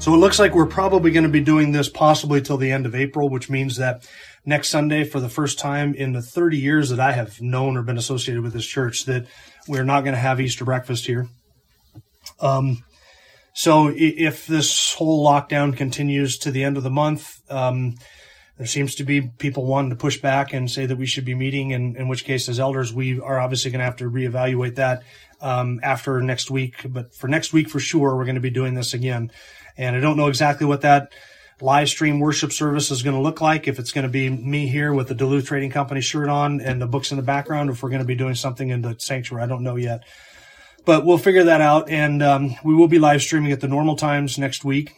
So it looks like we're probably going to be doing this possibly till the end of April, which means that next Sunday, for the first time in the 30 years that I have known or been associated with this church, that we're not going to have Easter breakfast here. Um, so if this whole lockdown continues to the end of the month, um, there seems to be people wanting to push back and say that we should be meeting, and in which case, as elders, we are obviously going to have to reevaluate that um, after next week. But for next week, for sure, we're going to be doing this again. And I don't know exactly what that live stream worship service is going to look like. If it's going to be me here with the Duluth Trading Company shirt on and the books in the background, if we're going to be doing something in the sanctuary, I don't know yet. But we'll figure that out. And um, we will be live streaming at the normal times next week.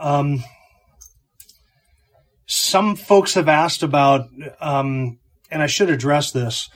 Um, some folks have asked about, um, and I should address this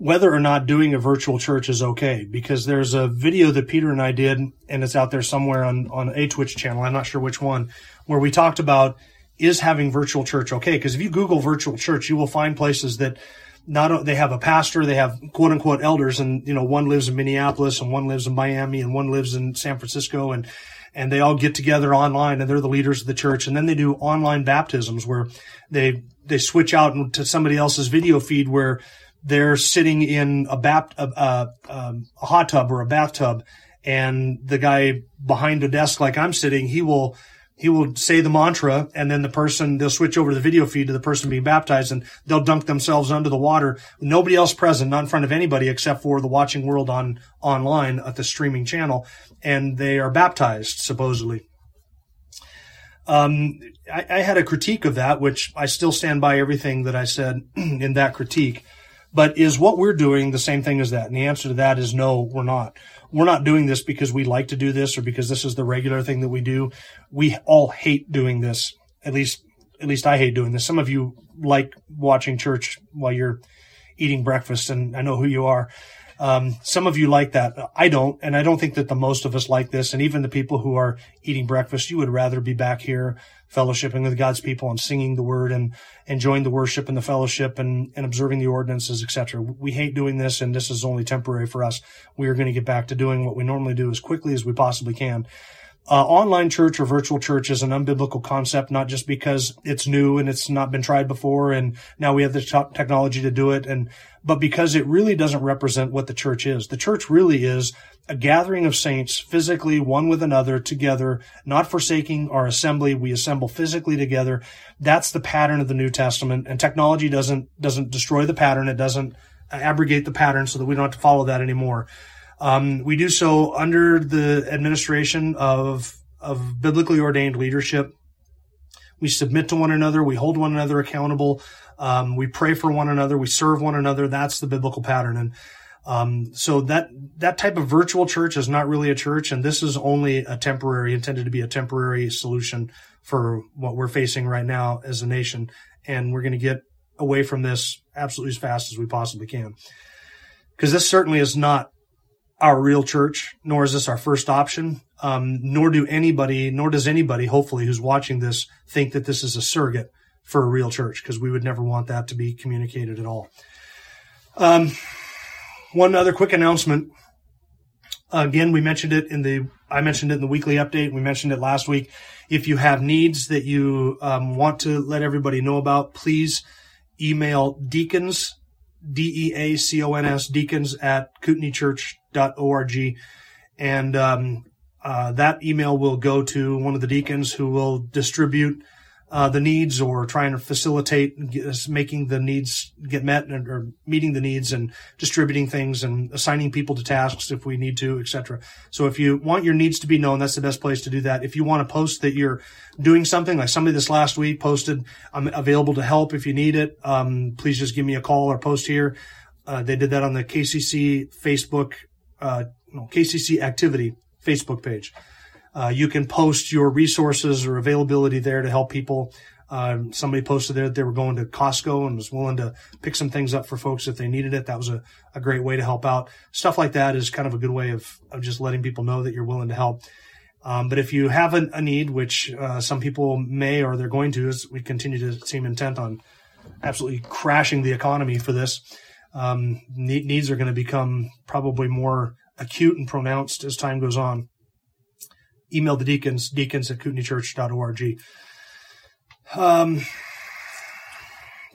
whether or not doing a virtual church is okay because there's a video that Peter and I did and it's out there somewhere on on a Twitch channel. I'm not sure which one where we talked about is having virtual church okay? Because if you google virtual church you will find places that not they have a pastor they have quote unquote elders and you know one lives in Minneapolis and one lives in Miami and one lives in San Francisco and and they all get together online and they're the leaders of the church. And then they do online baptisms where they they switch out to somebody else's video feed where they're sitting in a, bat, a, a, um, a hot tub or a bathtub and the guy behind a desk like I'm sitting, he will he will say the mantra and then the person they'll switch over the video feed to the person being baptized and they'll dunk themselves under the water. Nobody else present not in front of anybody except for the watching world on online at the streaming channel and they are baptized supposedly. Um, I, I had a critique of that which i still stand by everything that i said in that critique but is what we're doing the same thing as that? And the answer to that is no, we're not. We're not doing this because we like to do this or because this is the regular thing that we do. We all hate doing this. At least, at least I hate doing this. Some of you like watching church while you're eating breakfast and I know who you are. Um, some of you like that. I don't, and I don't think that the most of us like this. And even the people who are eating breakfast, you would rather be back here fellowshipping with God's people and singing the word and enjoying the worship and the fellowship and, and observing the ordinances, etc. We hate doing this, and this is only temporary for us. We are going to get back to doing what we normally do as quickly as we possibly can. Uh, online church or virtual church is an unbiblical concept, not just because it's new and it's not been tried before, and now we have the t- technology to do it, and but because it really doesn't represent what the church is. The church really is a gathering of saints physically one with another together, not forsaking our assembly. We assemble physically together. That's the pattern of the New Testament, and technology doesn't doesn't destroy the pattern. It doesn't abrogate the pattern so that we don't have to follow that anymore. Um, we do so under the administration of, of biblically ordained leadership. We submit to one another. We hold one another accountable. Um, we pray for one another. We serve one another. That's the biblical pattern. And um, so that that type of virtual church is not really a church, and this is only a temporary, intended to be a temporary solution for what we're facing right now as a nation. And we're going to get away from this absolutely as fast as we possibly can, because this certainly is not our real church, nor is this our first option. Um, nor do anybody, nor does anybody, hopefully, who's watching this think that this is a surrogate for a real church, because we would never want that to be communicated at all. Um, one other quick announcement. Again, we mentioned it in the, I mentioned it in the weekly update. We mentioned it last week. If you have needs that you um, want to let everybody know about, please email deacons D-E-A-C-O-N-S, deacons at kootenaichurch.org. And um, uh, that email will go to one of the deacons who will distribute uh, the needs or trying to facilitate making the needs get met or meeting the needs and distributing things and assigning people to tasks if we need to, etc. So if you want your needs to be known, that's the best place to do that. If you want to post that you're doing something, like somebody this last week posted, I'm available to help if you need it. Um, please just give me a call or post here. Uh, they did that on the KCC Facebook, uh, no, KCC activity Facebook page. Uh, you can post your resources or availability there to help people. Um, somebody posted there that they were going to Costco and was willing to pick some things up for folks if they needed it. That was a, a great way to help out. Stuff like that is kind of a good way of, of just letting people know that you're willing to help. Um, but if you have a, a need, which uh, some people may or they're going to, as we continue to seem intent on absolutely crashing the economy for this, um, needs are going to become probably more acute and pronounced as time goes on. Email the deacons, deacons at kootenaichurch.org. Um,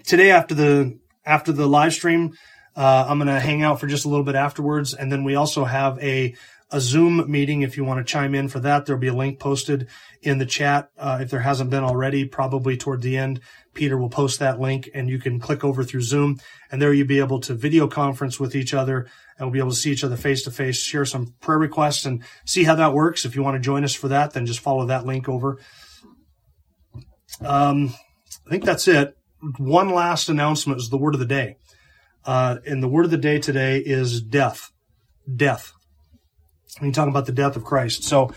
today after the after the live stream, uh, I'm going to hang out for just a little bit afterwards, and then we also have a a Zoom meeting if you want to chime in for that. There'll be a link posted in the chat. Uh, if there hasn't been already, probably toward the end, Peter will post that link and you can click over through Zoom and there you'll be able to video conference with each other and we'll be able to see each other face to face, share some prayer requests and see how that works. If you want to join us for that, then just follow that link over. Um, I think that's it. One last announcement is the word of the day. Uh, and the word of the day today is death. Death when you talk about the death of Christ. So,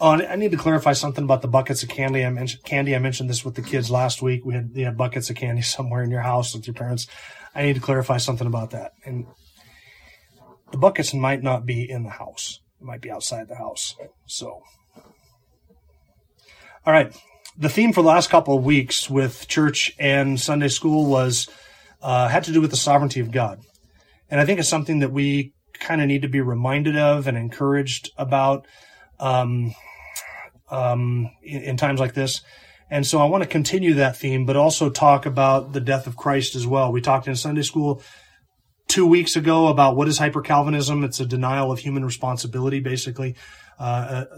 oh, I need to clarify something about the buckets of candy. I mentioned candy. I mentioned this with the kids last week. We had, had buckets of candy somewhere in your house with your parents. I need to clarify something about that. And the buckets might not be in the house. It might be outside the house. So, all right. The theme for the last couple of weeks with church and Sunday school was uh, had to do with the sovereignty of God, and I think it's something that we kind of need to be reminded of and encouraged about um, um, in, in, times like this. And so I want to continue that theme, but also talk about the death of Christ as well. We talked in Sunday school two weeks ago about what is hyper Calvinism. It's a denial of human responsibility, basically, uh,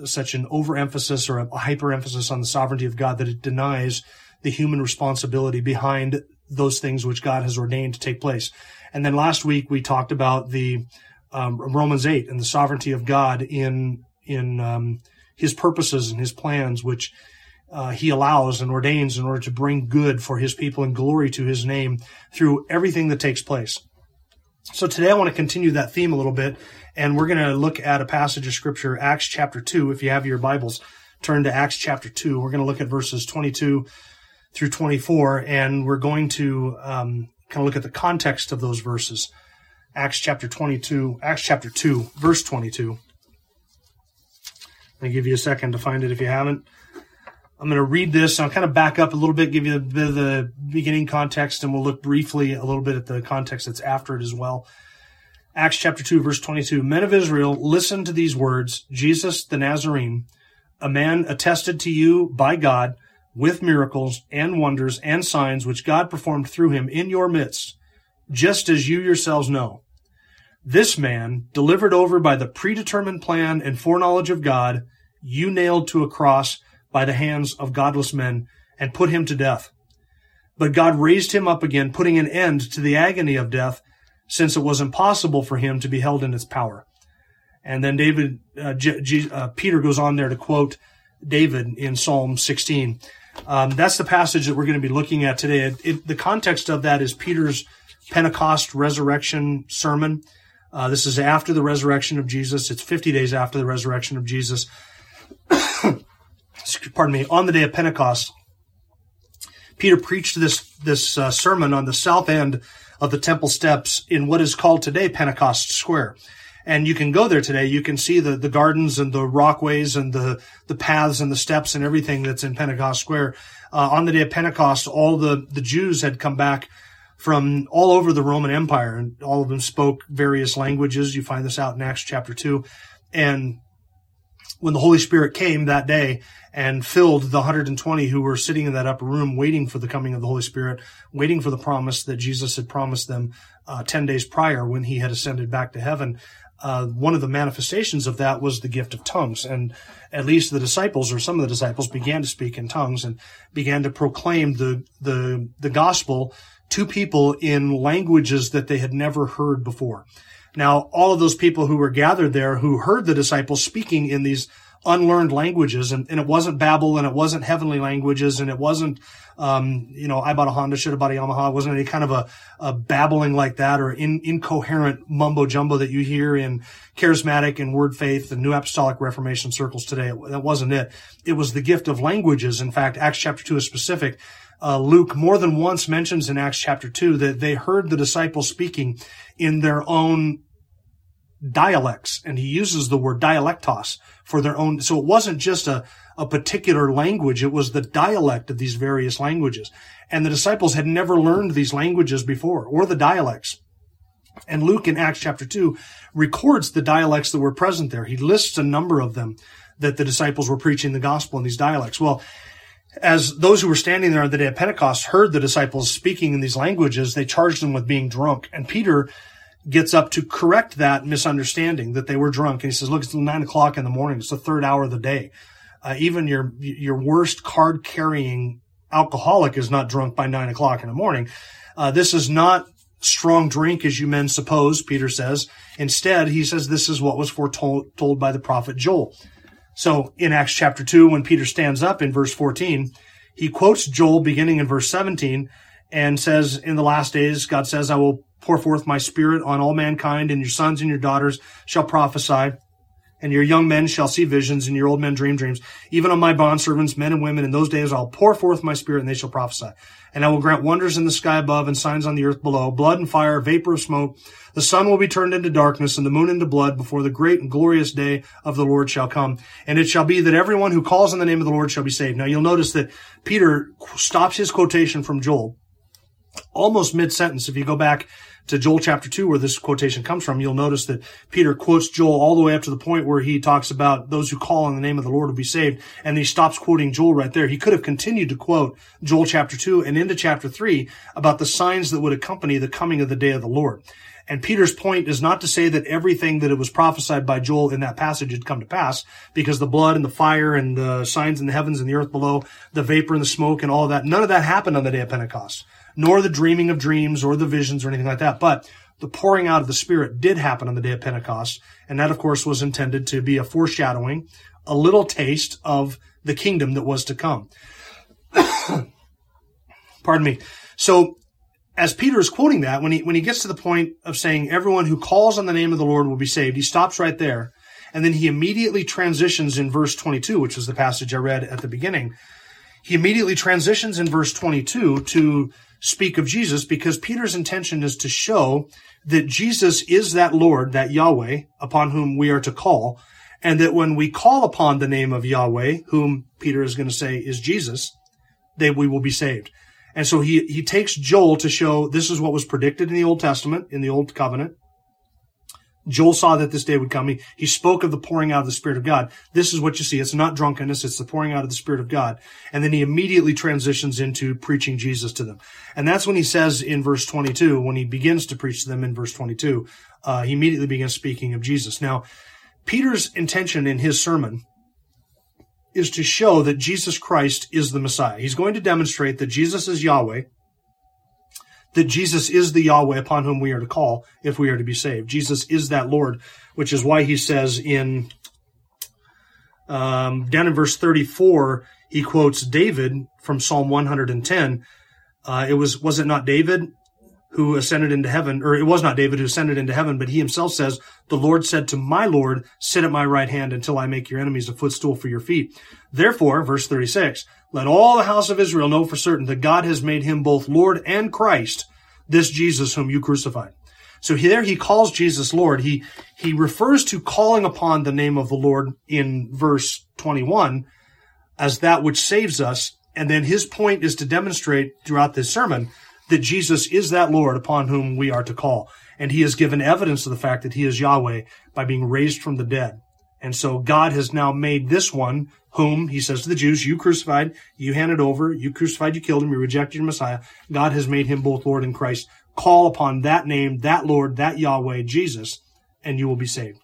uh, such an overemphasis or a hyper emphasis on the sovereignty of God that it denies the human responsibility behind those things which God has ordained to take place. And then last week we talked about the um, Romans 8 and the sovereignty of God in in um, his purposes and his plans, which uh, he allows and ordains in order to bring good for his people and glory to his name through everything that takes place. So today I want to continue that theme a little bit, and we're going to look at a passage of scripture, Acts chapter 2. If you have your Bibles, turn to Acts chapter 2. We're going to look at verses 22 through 24, and we're going to um, kind of look at the context of those verses. Acts chapter 22, Acts chapter 2, verse 22. I'll give you a second to find it if you haven't. I'm going to read this. I'll kind of back up a little bit, give you a bit of the beginning context, and we'll look briefly a little bit at the context that's after it as well. Acts chapter 2, verse 22. Men of Israel, listen to these words Jesus the Nazarene, a man attested to you by God with miracles and wonders and signs which God performed through him in your midst just as you yourselves know. This man, delivered over by the predetermined plan and foreknowledge of God, you nailed to a cross by the hands of godless men and put him to death. But God raised him up again, putting an end to the agony of death, since it was impossible for him to be held in its power. And then David, uh, G- G- uh, Peter goes on there to quote David in Psalm 16. Um, that's the passage that we're going to be looking at today. It, it, the context of that is Peter's Pentecost resurrection sermon. Uh, this is after the resurrection of Jesus. It's 50 days after the resurrection of Jesus. Pardon me. On the day of Pentecost, Peter preached this this uh, sermon on the south end of the temple steps in what is called today Pentecost Square. And you can go there today. You can see the, the gardens and the rockways and the, the paths and the steps and everything that's in Pentecost Square. Uh, on the day of Pentecost, all the, the Jews had come back from all over the Roman Empire, and all of them spoke various languages. You find this out in Acts chapter 2. And when the Holy Spirit came that day and filled the 120 who were sitting in that upper room waiting for the coming of the Holy Spirit, waiting for the promise that Jesus had promised them uh, 10 days prior when he had ascended back to heaven, uh, one of the manifestations of that was the gift of tongues. And at least the disciples or some of the disciples began to speak in tongues and began to proclaim the, the, the gospel to people in languages that they had never heard before. Now, all of those people who were gathered there who heard the disciples speaking in these unlearned languages and, and it wasn't Babel and it wasn't heavenly languages and it wasn't, um, you know, I bought a Honda, should have bought a Yamaha. It wasn't any kind of a, a babbling like that or in, incoherent mumbo jumbo that you hear in charismatic and word faith and new apostolic reformation circles today. That wasn't it. It was the gift of languages. In fact, Acts chapter two is specific. Uh, Luke more than once mentions in Acts chapter two that they heard the disciples speaking in their own dialects. And he uses the word dialectos for their own. So it wasn't just a, a particular language. It was the dialect of these various languages. And the disciples had never learned these languages before or the dialects. And Luke in Acts chapter 2 records the dialects that were present there. He lists a number of them that the disciples were preaching the gospel in these dialects. Well, as those who were standing there on the day of Pentecost heard the disciples speaking in these languages, they charged them with being drunk. And Peter gets up to correct that misunderstanding that they were drunk. And he says, look, it's nine o'clock in the morning. It's the third hour of the day. Uh, even your, your worst card carrying alcoholic is not drunk by nine o'clock in the morning. Uh, this is not strong drink as you men suppose, Peter says. Instead, he says this is what was foretold told by the prophet Joel. So in Acts chapter 2, when Peter stands up in verse 14, he quotes Joel beginning in verse 17 and says, In the last days, God says, I will pour forth my spirit on all mankind, and your sons and your daughters shall prophesy, and your young men shall see visions, and your old men dream dreams. Even on my bondservants, men and women, in those days I'll pour forth my spirit, and they shall prophesy. And I will grant wonders in the sky above and signs on the earth below, blood and fire, vapor of smoke. The sun will be turned into darkness and the moon into blood before the great and glorious day of the Lord shall come. And it shall be that everyone who calls on the name of the Lord shall be saved. Now you'll notice that Peter stops his quotation from Joel almost mid sentence. If you go back to Joel chapter 2, where this quotation comes from, you'll notice that Peter quotes Joel all the way up to the point where he talks about those who call on the name of the Lord will be saved. And he stops quoting Joel right there. He could have continued to quote Joel chapter 2 and into chapter 3 about the signs that would accompany the coming of the day of the Lord. And Peter's point is not to say that everything that it was prophesied by Joel in that passage had come to pass, because the blood and the fire and the signs in the heavens and the earth below, the vapor and the smoke and all of that, none of that happened on the day of Pentecost nor the dreaming of dreams or the visions or anything like that. But the pouring out of the Spirit did happen on the day of Pentecost. And that, of course, was intended to be a foreshadowing, a little taste of the kingdom that was to come. Pardon me. So, as Peter is quoting that, when he, when he gets to the point of saying, everyone who calls on the name of the Lord will be saved, he stops right there. And then he immediately transitions in verse 22, which is the passage I read at the beginning. He immediately transitions in verse 22 to speak of Jesus because Peter's intention is to show that Jesus is that Lord, that Yahweh, upon whom we are to call, and that when we call upon the name of Yahweh, whom Peter is going to say is Jesus, that we will be saved. And so he, he takes Joel to show this is what was predicted in the Old Testament, in the Old Covenant. Joel saw that this day would come. He, he spoke of the pouring out of the Spirit of God. This is what you see. It's not drunkenness. It's the pouring out of the Spirit of God. And then he immediately transitions into preaching Jesus to them. And that's when he says in verse 22, when he begins to preach to them in verse 22, uh, he immediately begins speaking of Jesus. Now, Peter's intention in his sermon is to show that Jesus Christ is the Messiah. He's going to demonstrate that Jesus is Yahweh, that Jesus is the Yahweh upon whom we are to call if we are to be saved. Jesus is that Lord, which is why he says in um, down in verse 34, he quotes David from Psalm 110. Uh, it was was it not David who ascended into heaven, or it was not David who ascended into heaven, but he himself says, "The Lord said to my Lord, Sit at my right hand until I make your enemies a footstool for your feet." Therefore, verse 36, let all the house of Israel know for certain that God has made him both Lord and Christ, this Jesus whom you crucified. So here he calls Jesus Lord. He, he refers to calling upon the name of the Lord in verse 21 as that which saves us. And then his point is to demonstrate throughout this sermon that Jesus is that Lord upon whom we are to call. And he has given evidence of the fact that he is Yahweh by being raised from the dead. And so God has now made this one whom he says to the Jews, you crucified, you handed over, you crucified, you killed him, you rejected your Messiah. God has made him both Lord and Christ. Call upon that name, that Lord, that Yahweh, Jesus, and you will be saved.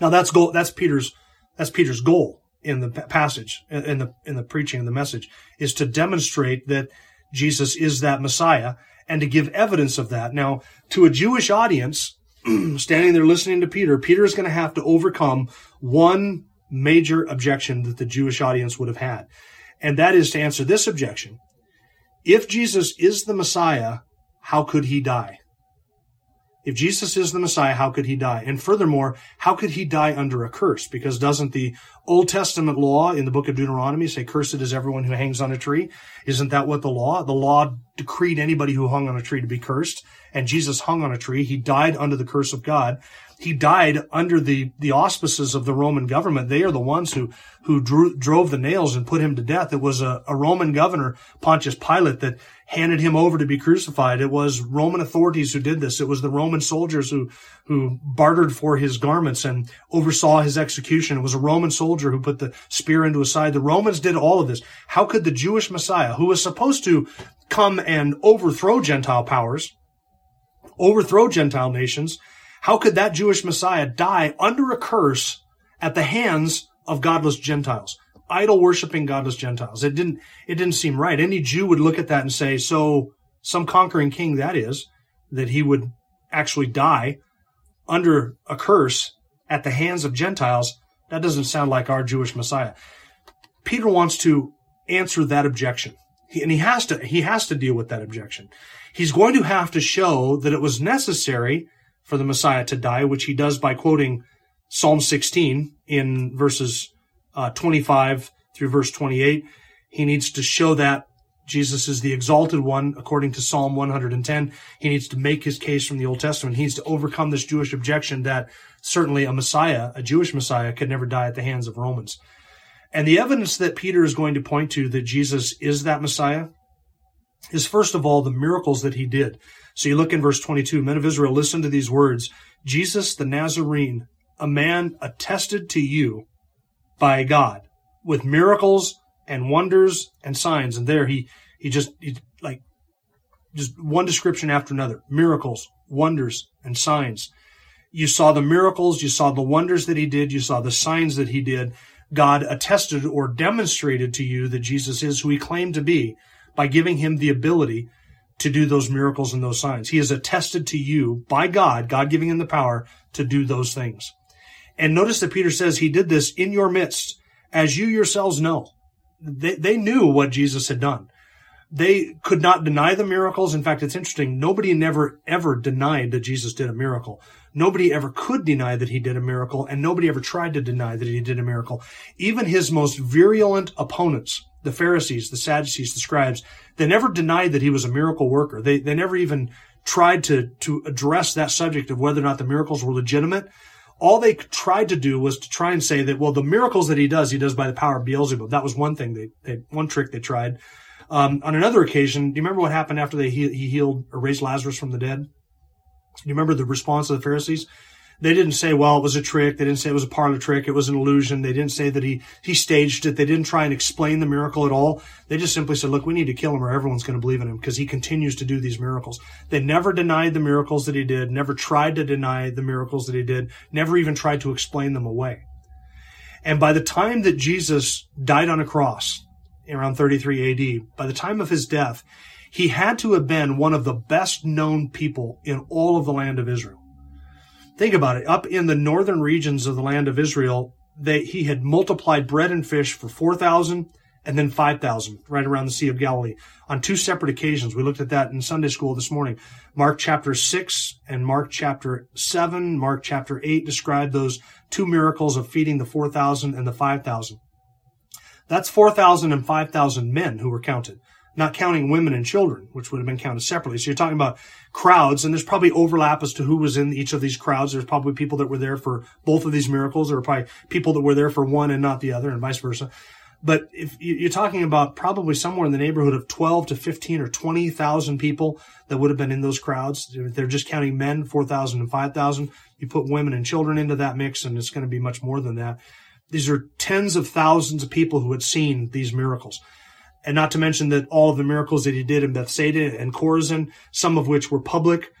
Now that's goal, that's Peter's, that's Peter's goal in the passage, in the, in the preaching and the message is to demonstrate that Jesus is that Messiah and to give evidence of that. Now, to a Jewish audience, standing there listening to Peter, Peter is going to have to overcome one major objection that the Jewish audience would have had. And that is to answer this objection. If Jesus is the Messiah, how could he die? If Jesus is the Messiah, how could he die? And furthermore, how could he die under a curse? Because doesn't the Old Testament law in the book of Deuteronomy say, cursed is everyone who hangs on a tree? Isn't that what the law? The law decreed anybody who hung on a tree to be cursed. And Jesus hung on a tree. He died under the curse of God he died under the, the auspices of the Roman government. They are the ones who, who drew, drove the nails and put him to death. It was a, a Roman governor, Pontius Pilate, that handed him over to be crucified. It was Roman authorities who did this. It was the Roman soldiers who, who bartered for his garments and oversaw his execution. It was a Roman soldier who put the spear into his side. The Romans did all of this. How could the Jewish Messiah, who was supposed to come and overthrow Gentile powers, overthrow Gentile nations, how could that Jewish Messiah die under a curse at the hands of godless Gentiles? Idol worshiping godless Gentiles. It didn't, it didn't seem right. Any Jew would look at that and say, so some conquering king that is, that he would actually die under a curse at the hands of Gentiles. That doesn't sound like our Jewish Messiah. Peter wants to answer that objection. He, and he has to, he has to deal with that objection. He's going to have to show that it was necessary for the Messiah to die, which he does by quoting Psalm 16 in verses uh, 25 through verse 28. He needs to show that Jesus is the exalted one according to Psalm 110. He needs to make his case from the Old Testament. He needs to overcome this Jewish objection that certainly a Messiah, a Jewish Messiah, could never die at the hands of Romans. And the evidence that Peter is going to point to that Jesus is that Messiah is first of all the miracles that he did. So you look in verse 22, men of Israel, listen to these words. Jesus the Nazarene, a man attested to you by God with miracles and wonders and signs. And there he, he just, he, like, just one description after another. Miracles, wonders, and signs. You saw the miracles, you saw the wonders that he did, you saw the signs that he did. God attested or demonstrated to you that Jesus is who he claimed to be by giving him the ability to do those miracles and those signs. He is attested to you by God, God giving him the power to do those things. And notice that Peter says he did this in your midst, as you yourselves know. They, they knew what Jesus had done. They could not deny the miracles. In fact, it's interesting. Nobody never ever denied that Jesus did a miracle. Nobody ever could deny that he did a miracle, and nobody ever tried to deny that he did a miracle. Even his most virulent opponents, the Pharisees, the Sadducees, the scribes, they never denied that he was a miracle worker. They, they never even tried to, to address that subject of whether or not the miracles were legitimate. All they tried to do was to try and say that, well, the miracles that he does, he does by the power of Beelzebub. That was one thing they, they one trick they tried. Um, on another occasion, do you remember what happened after they he, he healed or raised Lazarus from the dead? Do you remember the response of the Pharisees? They didn't say, well, it was a trick. They didn't say it was a parlor trick. It was an illusion. They didn't say that he, he staged it. They didn't try and explain the miracle at all. They just simply said, look, we need to kill him or everyone's going to believe in him because he continues to do these miracles. They never denied the miracles that he did, never tried to deny the miracles that he did, never even tried to explain them away. And by the time that Jesus died on a cross, around 33 AD, by the time of his death, he had to have been one of the best known people in all of the land of Israel. Think about it. Up in the northern regions of the land of Israel, they, he had multiplied bread and fish for 4,000 and then 5,000 right around the Sea of Galilee on two separate occasions. We looked at that in Sunday school this morning. Mark chapter 6 and Mark chapter 7, Mark chapter 8 describe those two miracles of feeding the 4,000 and the 5,000. That's 4,000 and 5,000 men who were counted not counting women and children, which would have been counted separately. So you're talking about crowds, and there's probably overlap as to who was in each of these crowds. There's probably people that were there for both of these miracles. Were probably people that were there for one and not the other, and vice versa. But if you're talking about probably somewhere in the neighborhood of 12 to 15 or 20,000 people that would have been in those crowds, they're just counting men, 4,000 and 5,000. You put women and children into that mix, and it's going to be much more than that. These are tens of thousands of people who had seen these miracles. And not to mention that all of the miracles that he did in Bethsaida and Chorazin, some of which were public,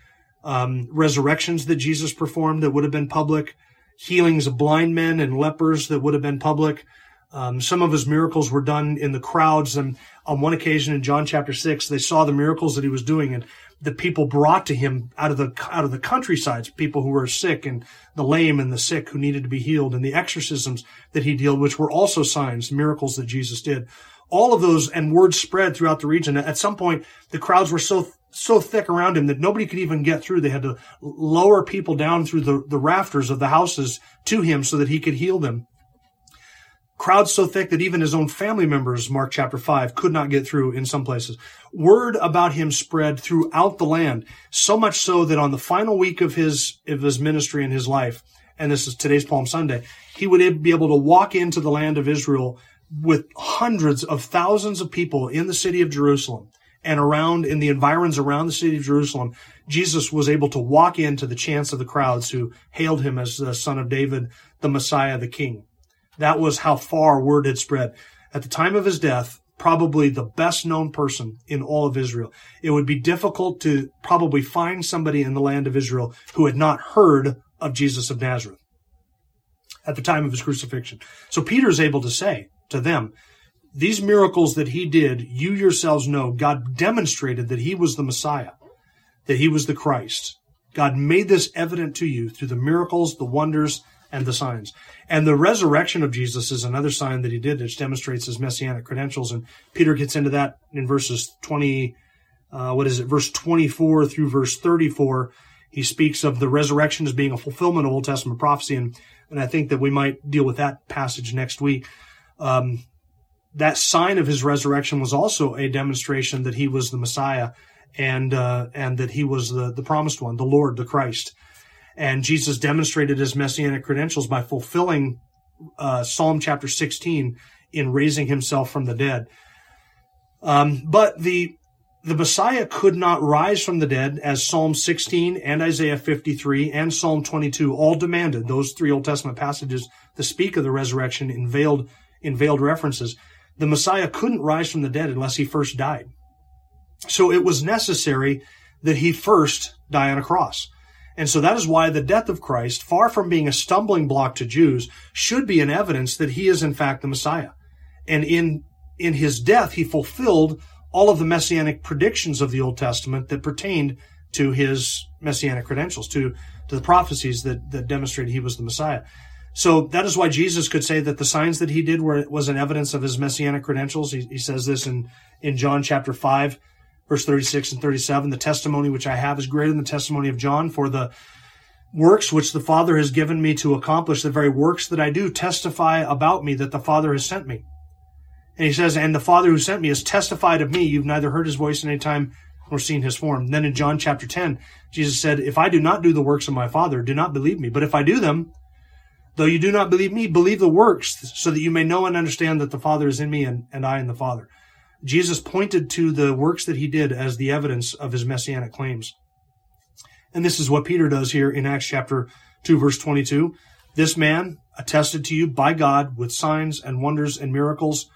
um, resurrections that Jesus performed that would have been public, healings of blind men and lepers that would have been public, Um, some of his miracles were done in the crowds. And on one occasion in John chapter six, they saw the miracles that he was doing and the people brought to him out of the, out of the countrysides, people who were sick and the lame and the sick who needed to be healed and the exorcisms that he did, which were also signs, miracles that Jesus did. All of those and word spread throughout the region. At some point, the crowds were so so thick around him that nobody could even get through. They had to lower people down through the, the rafters of the houses to him so that he could heal them crowds so thick that even his own family members, Mark chapter 5, could not get through in some places. Word about him spread throughout the land, so much so that on the final week of his, of his ministry and his life, and this is today's Palm Sunday, he would be able to walk into the land of Israel with hundreds of thousands of people in the city of Jerusalem and around in the environs around the city of Jerusalem. Jesus was able to walk into the chants of the crowds who hailed him as the son of David, the Messiah, the King. That was how far word had spread. At the time of his death, probably the best known person in all of Israel. It would be difficult to probably find somebody in the land of Israel who had not heard of Jesus of Nazareth at the time of his crucifixion. So Peter is able to say to them, these miracles that he did, you yourselves know God demonstrated that he was the Messiah, that he was the Christ. God made this evident to you through the miracles, the wonders, and the signs. And the resurrection of Jesus is another sign that he did, which demonstrates his messianic credentials. And Peter gets into that in verses 20, uh, what is it, verse 24 through verse 34. He speaks of the resurrection as being a fulfillment of Old Testament prophecy. And, and I think that we might deal with that passage next week. Um, that sign of his resurrection was also a demonstration that he was the Messiah and, uh, and that he was the, the promised one, the Lord, the Christ. And Jesus demonstrated his messianic credentials by fulfilling uh, Psalm chapter 16 in raising himself from the dead. Um, but the the Messiah could not rise from the dead as Psalm 16 and Isaiah 53 and Psalm 22 all demanded. Those three Old Testament passages that speak of the resurrection in veiled, in veiled references. The Messiah couldn't rise from the dead unless he first died. So it was necessary that he first die on a cross. And so that is why the death of Christ, far from being a stumbling block to Jews, should be an evidence that he is in fact the Messiah. And in, in his death, he fulfilled all of the messianic predictions of the Old Testament that pertained to his messianic credentials, to, to the prophecies that, that demonstrated he was the Messiah. So that is why Jesus could say that the signs that he did were, was an evidence of his messianic credentials. He, he says this in, in John chapter 5 verse 36 and 37, the testimony which I have is greater than the testimony of John, for the works which the Father has given me to accomplish, the very works that I do testify about me that the Father has sent me. And he says, and the Father who sent me has testified of me. You've neither heard his voice in any time nor seen his form. then in John chapter 10, Jesus said, if I do not do the works of my Father, do not believe me. But if I do them, though you do not believe me, believe the works so that you may know and understand that the Father is in me and, and I in the Father. Jesus pointed to the works that he did as the evidence of his messianic claims. And this is what Peter does here in Acts chapter 2 verse 22. This man attested to you by God with signs and wonders and miracles.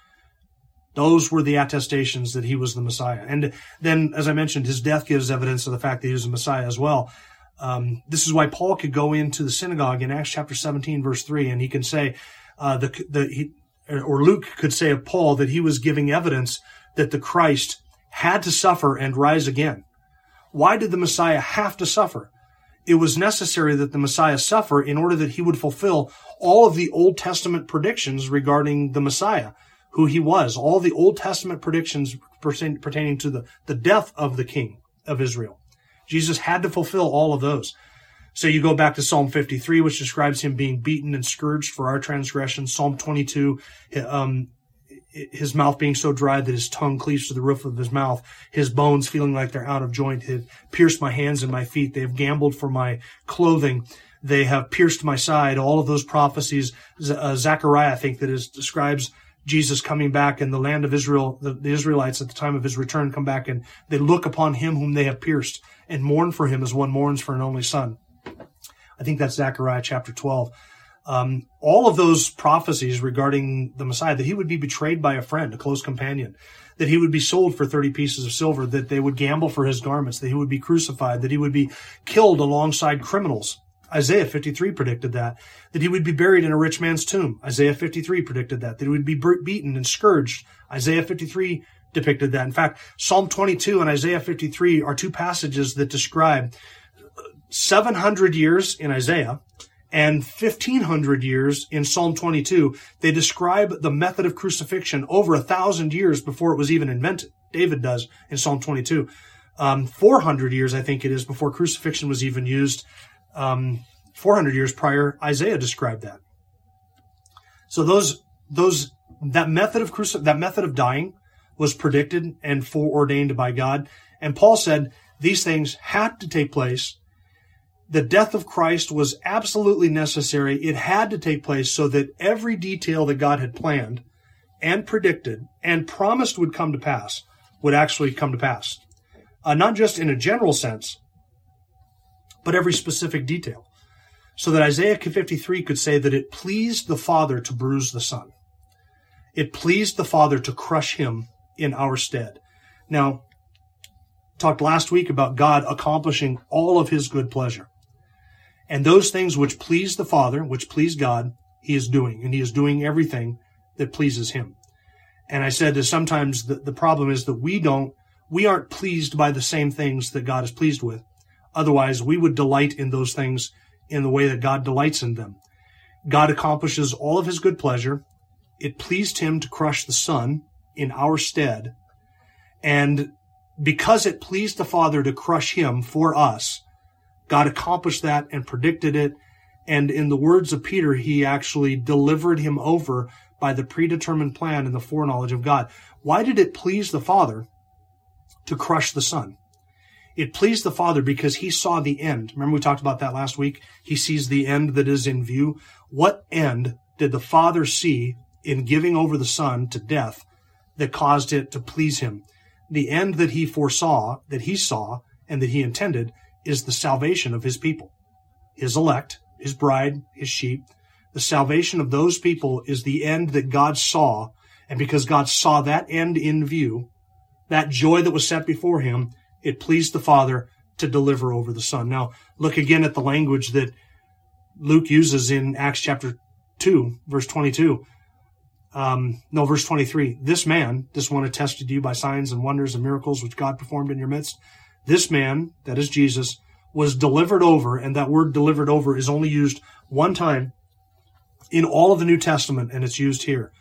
Those were the attestations that he was the Messiah. And then, as I mentioned, his death gives evidence of the fact that he was the Messiah as well. Um, this is why Paul could go into the synagogue in Acts chapter 17 verse 3 and he can say, uh, the, the, he, or Luke could say of Paul that he was giving evidence that the Christ had to suffer and rise again. Why did the Messiah have to suffer? It was necessary that the Messiah suffer in order that he would fulfill all of the Old Testament predictions regarding the Messiah, who he was, all the Old Testament predictions pertaining to the, the death of the King of Israel. Jesus had to fulfill all of those. So you go back to Psalm 53, which describes him being beaten and scourged for our transgressions. Psalm 22, um, his mouth being so dry that his tongue cleaves to the roof of his mouth, his bones feeling like they're out of joint, have pierced my hands and my feet. They have gambled for my clothing. They have pierced my side. All of those prophecies, uh, Zechariah, I think that is describes Jesus coming back and the land of Israel, the, the Israelites at the time of his return come back and they look upon him whom they have pierced and mourn for him as one mourns for an only son. I think that's Zechariah chapter 12 um, all of those prophecies regarding the Messiah, that he would be betrayed by a friend, a close companion, that he would be sold for 30 pieces of silver, that they would gamble for his garments, that he would be crucified, that he would be killed alongside criminals. Isaiah 53 predicted that. That he would be buried in a rich man's tomb. Isaiah 53 predicted that. That he would be beaten and scourged. Isaiah 53 depicted that. In fact, Psalm 22 and Isaiah 53 are two passages that describe 700 years in Isaiah and 1500 years in Psalm 22. They describe the method of crucifixion over a thousand years before it was even invented. David does in Psalm 22. Um, 400 years, I think it is, before crucifixion was even used um, 400 years prior, Isaiah described that. So those those that method of cruci- that method of dying was predicted and foreordained by God. And Paul said these things had to take place. The death of Christ was absolutely necessary. It had to take place so that every detail that God had planned and predicted and promised would come to pass would actually come to pass. Uh, not just in a general sense, but every specific detail. So that Isaiah 53 could say that it pleased the Father to bruise the Son. It pleased the Father to crush him in our stead. Now, talked last week about God accomplishing all of his good pleasure. And those things which please the Father, which please God, he is doing. And he is doing everything that pleases him. And I said that sometimes the, the problem is that we don't, we aren't pleased by the same things that God is pleased with. Otherwise, we would delight in those things in the way that God delights in them. God accomplishes all of his good pleasure. It pleased him to crush the Son in our stead. And because it pleased the Father to crush him for us, God accomplished that and predicted it. And in the words of Peter, he actually delivered him over by the predetermined plan and the foreknowledge of God. Why did it please the Father to crush the Son? It pleased the Father because he saw the end. Remember we talked about that last week? He sees the end that is in view. What end did the Father see in giving over the Son to death that caused it to please him? The end that he foresaw, that he saw, and that he intended is the salvation of his people, his elect, his bride, his sheep. The salvation of those people is the end that God saw. And because God saw that end in view, that joy that was set before him, it pleased the Father to deliver over the Son. Now, look again at the language that Luke uses in Acts chapter 2, verse 22. Um, no, verse 23. This man, this one attested to you by signs and wonders and miracles which God performed in your midst. This man, that is Jesus, was delivered over, and that word delivered over is only used one time in all of the New Testament, and it's used here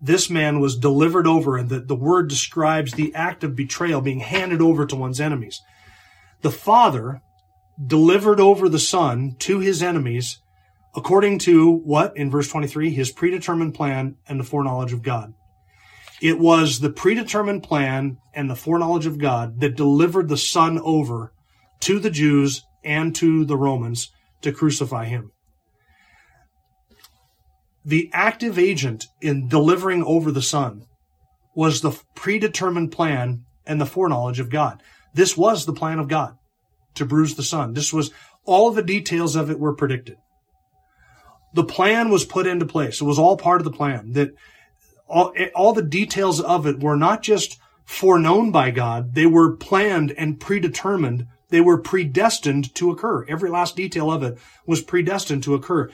this man was delivered over, and the, the word describes the act of betrayal being handed over to one's enemies. The father delivered over the son to his enemies according to what in verse 23 his predetermined plan and the foreknowledge of god it was the predetermined plan and the foreknowledge of god that delivered the son over to the jews and to the romans to crucify him the active agent in delivering over the Son was the predetermined plan and the foreknowledge of God. This was the plan of God to bruise the Son. This was all the details of it were predicted. The plan was put into place. It was all part of the plan that all, all the details of it were not just foreknown by God. They were planned and predetermined. They were predestined to occur. Every last detail of it was predestined to occur.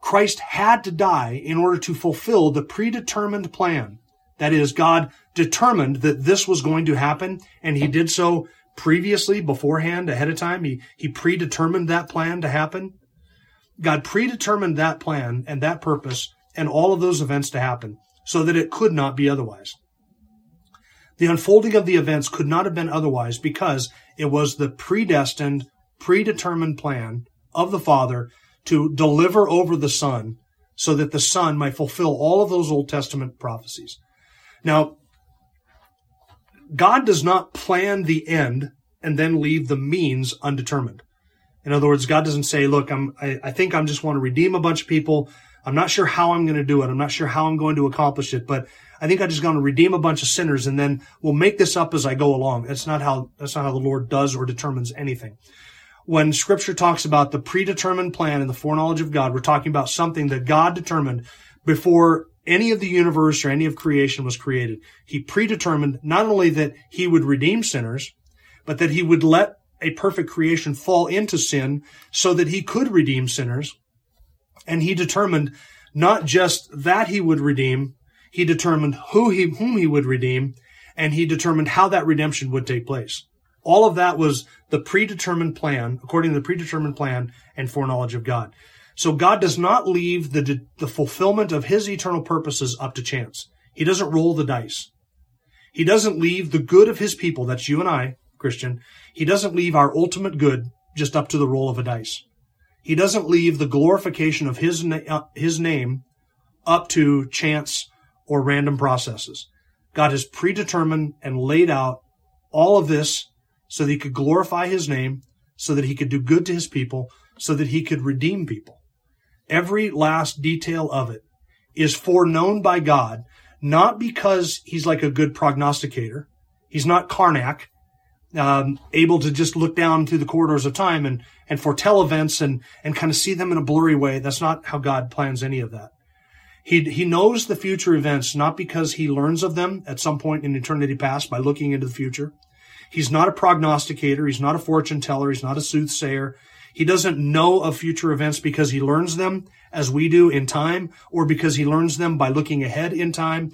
Christ had to die in order to fulfill the predetermined plan. That is, God determined that this was going to happen, and he did so previously, beforehand, ahead of time. He, he predetermined that plan to happen. God predetermined that plan and that purpose and all of those events to happen so that it could not be otherwise. The unfolding of the events could not have been otherwise because it was the predestined, predetermined plan of the Father to deliver over the Son so that the Son might fulfill all of those Old Testament prophecies. Now, God does not plan the end and then leave the means undetermined. In other words, God doesn't say, look, I'm, I, I think I'm just want to redeem a bunch of people. I'm not sure how I'm going to do it. I'm not sure how I'm going to accomplish it, but I think I'm just going to redeem a bunch of sinners and then we'll make this up as I go along. That's not how, that's not how the Lord does or determines anything when scripture talks about the predetermined plan and the foreknowledge of God, we're talking about something that God determined before any of the universe or any of creation was created. He predetermined not only that he would redeem sinners, but that he would let a perfect creation fall into sin so that he could redeem sinners. And he determined not just that he would redeem, he determined who he, whom he would redeem, and he determined how that redemption would take place. All of that was the predetermined plan, according to the predetermined plan and foreknowledge of God. So God does not leave the, the fulfillment of his eternal purposes up to chance. He doesn't roll the dice. He doesn't leave the good of his people, that's you and I, Christian. He doesn't leave our ultimate good just up to the roll of a dice. He doesn't leave the glorification of his, na- uh, his name up to chance or random processes. God has predetermined and laid out all of this so that he could glorify his name, so that he could do good to his people, so that he could redeem people. Every last detail of it is foreknown by God, not because he's like a good prognosticator. He's not Carnac, um, able to just look down through the corridors of time and, and foretell events and, and kind of see them in a blurry way. That's not how God plans any of that. He, he knows the future events not because he learns of them at some point in eternity past by looking into the future. He's not a prognosticator. He's not a fortune teller. He's not a soothsayer. He doesn't know of future events because he learns them as we do in time or because he learns them by looking ahead in time.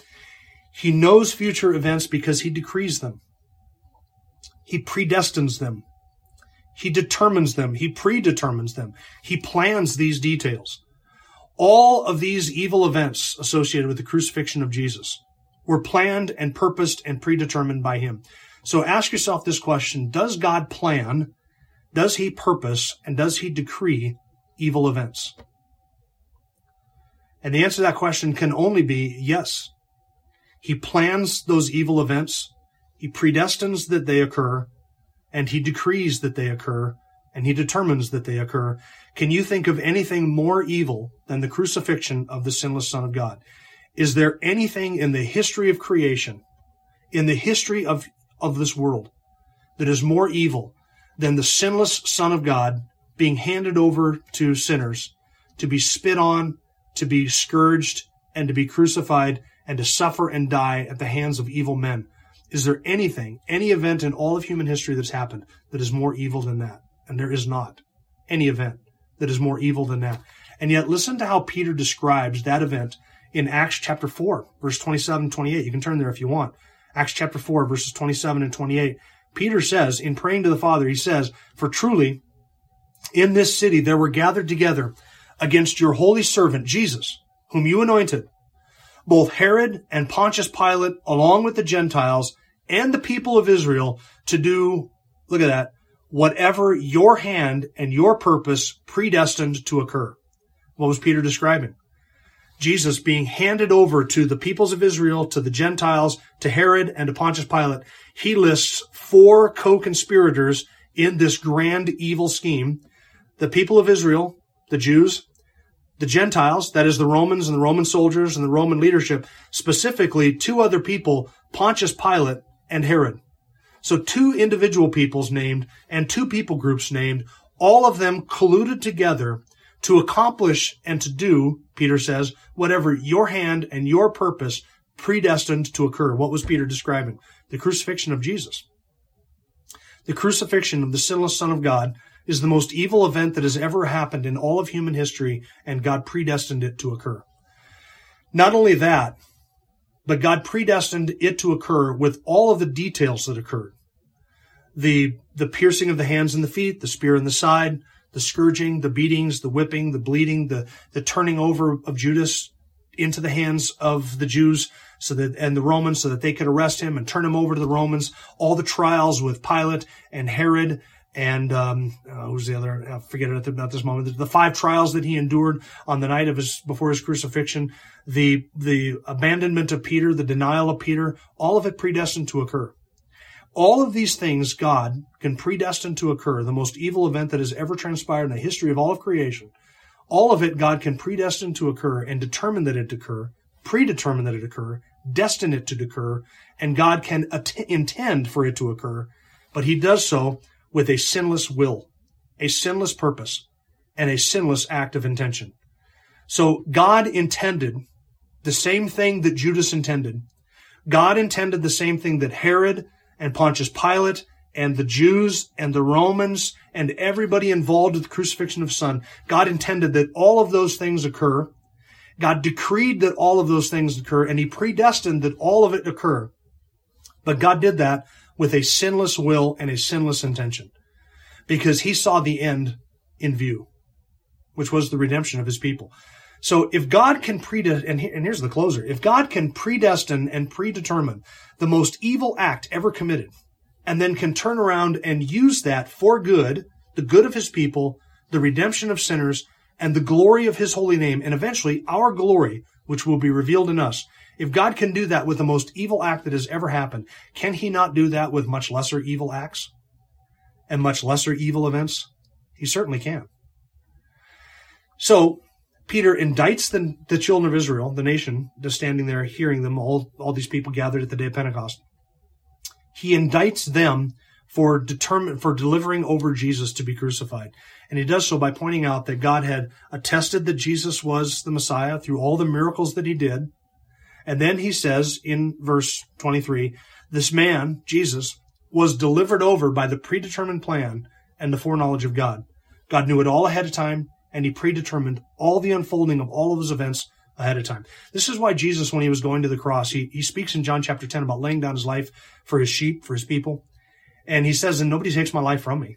He knows future events because he decrees them. He predestines them. He determines them. He predetermines them. He plans these details. All of these evil events associated with the crucifixion of Jesus were planned and purposed and predetermined by him. So ask yourself this question. Does God plan, does he purpose, and does he decree evil events? And the answer to that question can only be yes. He plans those evil events. He predestines that they occur and he decrees that they occur and he determines that they occur. Can you think of anything more evil than the crucifixion of the sinless Son of God? Is there anything in the history of creation, in the history of, of this world, that is more evil than the sinless Son of God being handed over to sinners to be spit on, to be scourged, and to be crucified, and to suffer and die at the hands of evil men? Is there anything, any event in all of human history that's happened that is more evil than that? And there is not any event that is more evil than that. And yet, listen to how Peter describes that event in Acts chapter 4, verse 27 28. You can turn there if you want. Acts chapter 4, verses 27 and 28. Peter says, in praying to the Father, he says, For truly, in this city there were gathered together against your holy servant Jesus, whom you anointed, both Herod and Pontius Pilate, along with the Gentiles and the people of Israel, to do, look at that, whatever your hand and your purpose predestined to occur. What was Peter describing? Jesus being handed over to the peoples of Israel, to the Gentiles, to Herod, and to Pontius Pilate. He lists four co-conspirators in this grand evil scheme. The people of Israel, the Jews, the Gentiles, that is the Romans and the Roman soldiers and the Roman leadership, specifically two other people, Pontius Pilate and Herod. So two individual peoples named and two people groups named, all of them colluded together to accomplish and to do, Peter says, whatever your hand and your purpose predestined to occur. What was Peter describing? The crucifixion of Jesus. The crucifixion of the sinless Son of God is the most evil event that has ever happened in all of human history, and God predestined it to occur. Not only that, but God predestined it to occur with all of the details that occurred. The, the piercing of the hands and the feet, the spear in the side, the scourging, the beatings, the whipping, the bleeding, the, the turning over of Judas into the hands of the Jews so that, and the Romans so that they could arrest him and turn him over to the Romans, all the trials with Pilate and Herod and um, uh, who's the other? I forget it at, this moment. The five trials that he endured on the night of his before his crucifixion, the the abandonment of Peter, the denial of Peter, all of it predestined to occur. All of these things God can predestine to occur, the most evil event that has ever transpired in the history of all of creation. All of it God can predestine to occur and determine that it occur, predetermine that it occur, destine it to occur, and God can att- intend for it to occur, but he does so with a sinless will, a sinless purpose, and a sinless act of intention. So God intended the same thing that Judas intended. God intended the same thing that Herod and Pontius Pilate and the Jews and the Romans and everybody involved with the crucifixion of Son, God intended that all of those things occur. God decreed that all of those things occur and he predestined that all of it occur. But God did that with a sinless will and a sinless intention because he saw the end in view, which was the redemption of his people. So if God can predestine, and, and here's the closer, if God can predestine and predetermine the most evil act ever committed, and then can turn around and use that for good, the good of his people, the redemption of sinners, and the glory of his holy name, and eventually our glory, which will be revealed in us. If God can do that with the most evil act that has ever happened, can he not do that with much lesser evil acts and much lesser evil events? He certainly can. So Peter indicts the, the children of Israel, the nation, just standing there hearing them, all, all these people gathered at the day of Pentecost. He indicts them for determine, for delivering over Jesus to be crucified. And he does so by pointing out that God had attested that Jesus was the Messiah through all the miracles that he did. And then he says in verse 23, this man, Jesus, was delivered over by the predetermined plan and the foreknowledge of God. God knew it all ahead of time and he predetermined all the unfolding of all of his events ahead of time. This is why Jesus, when he was going to the cross, he, he speaks in John chapter 10 about laying down his life for his sheep, for his people. And he says, and nobody takes my life from me.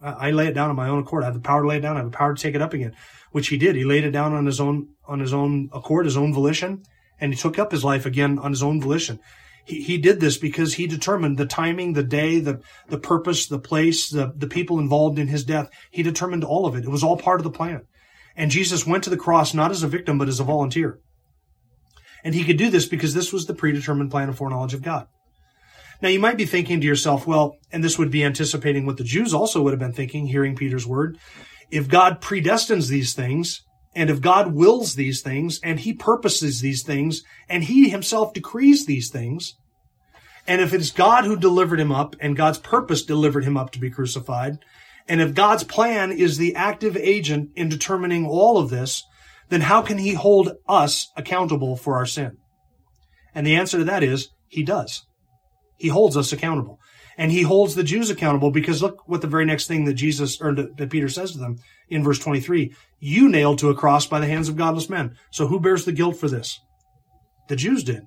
I, I lay it down on my own accord. I have the power to lay it down. I have the power to take it up again, which he did. He laid it down on his own, on his own accord, his own volition, and he took up his life again on his own volition. He, he did this because he determined the timing, the day, the, the purpose, the place, the, the people involved in his death. He determined all of it. It was all part of the plan. And Jesus went to the cross not as a victim, but as a volunteer. And he could do this because this was the predetermined plan and foreknowledge of God. Now you might be thinking to yourself, well, and this would be anticipating what the Jews also would have been thinking, hearing Peter's word. If God predestines these things, and if God wills these things and he purposes these things and he himself decrees these things, and if it's God who delivered him up and God's purpose delivered him up to be crucified, and if God's plan is the active agent in determining all of this, then how can he hold us accountable for our sin? And the answer to that is he does. He holds us accountable. And he holds the Jews accountable because look what the very next thing that Jesus or that Peter says to them in verse 23. You nailed to a cross by the hands of godless men. So who bears the guilt for this? The Jews did.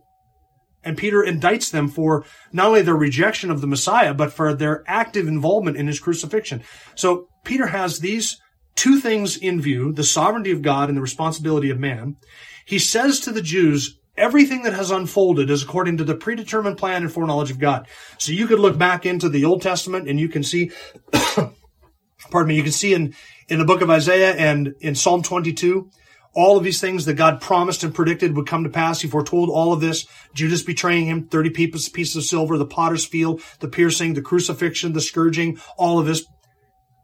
And Peter indicts them for not only their rejection of the Messiah, but for their active involvement in his crucifixion. So Peter has these two things in view, the sovereignty of God and the responsibility of man. He says to the Jews, Everything that has unfolded is according to the predetermined plan and foreknowledge of God. So you could look back into the Old Testament and you can see, pardon me, you can see in, in the book of Isaiah and in Psalm 22, all of these things that God promised and predicted would come to pass. He foretold all of this. Judas betraying him, 30 pieces of silver, the potter's field, the piercing, the crucifixion, the scourging, all of this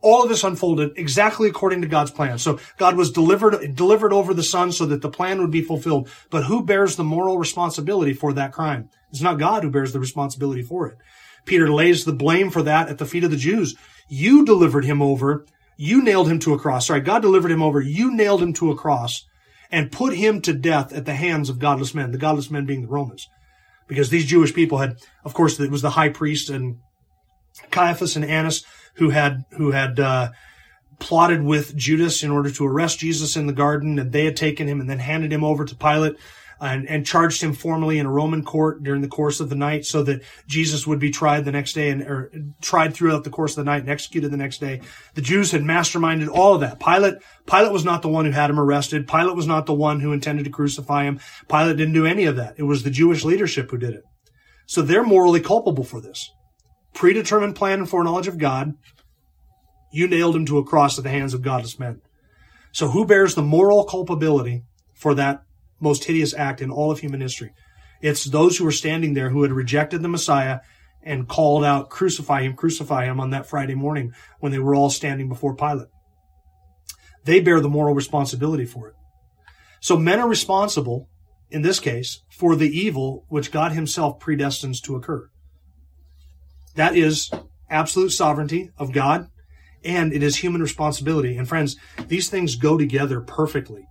all of this unfolded exactly according to God's plan. So God was delivered, delivered over the Son so that the plan would be fulfilled. But who bears the moral responsibility for that crime? It's not God who bears the responsibility for it. Peter lays the blame for that at the feet of the Jews. You delivered him over. You nailed him to a cross. Sorry, God delivered him over. You nailed him to a cross and put him to death at the hands of godless men, the godless men being the Romans. Because these Jewish people had, of course, it was the high priest and Caiaphas and Annas who had who had uh, plotted with Judas in order to arrest Jesus in the garden, and they had taken him and then handed him over to Pilate. And, and, charged him formally in a Roman court during the course of the night so that Jesus would be tried the next day and or tried throughout the course of the night and executed the next day. The Jews had masterminded all of that. Pilate, Pilate was not the one who had him arrested. Pilate was not the one who intended to crucify him. Pilate didn't do any of that. It was the Jewish leadership who did it. So they're morally culpable for this predetermined plan and foreknowledge of God, you nailed him to a cross at the hands of godless men. So who bears the moral culpability for that most hideous act in all of human history? It's those who were standing there who had rejected the Messiah and called out, crucify him, crucify him on that Friday morning when they were all standing before Pilate. They bear the moral responsibility for it. So men are responsible, in this case, for the evil which God himself predestines to occur. That is absolute sovereignty of God, and it is human responsibility. And friends, these things go together perfectly.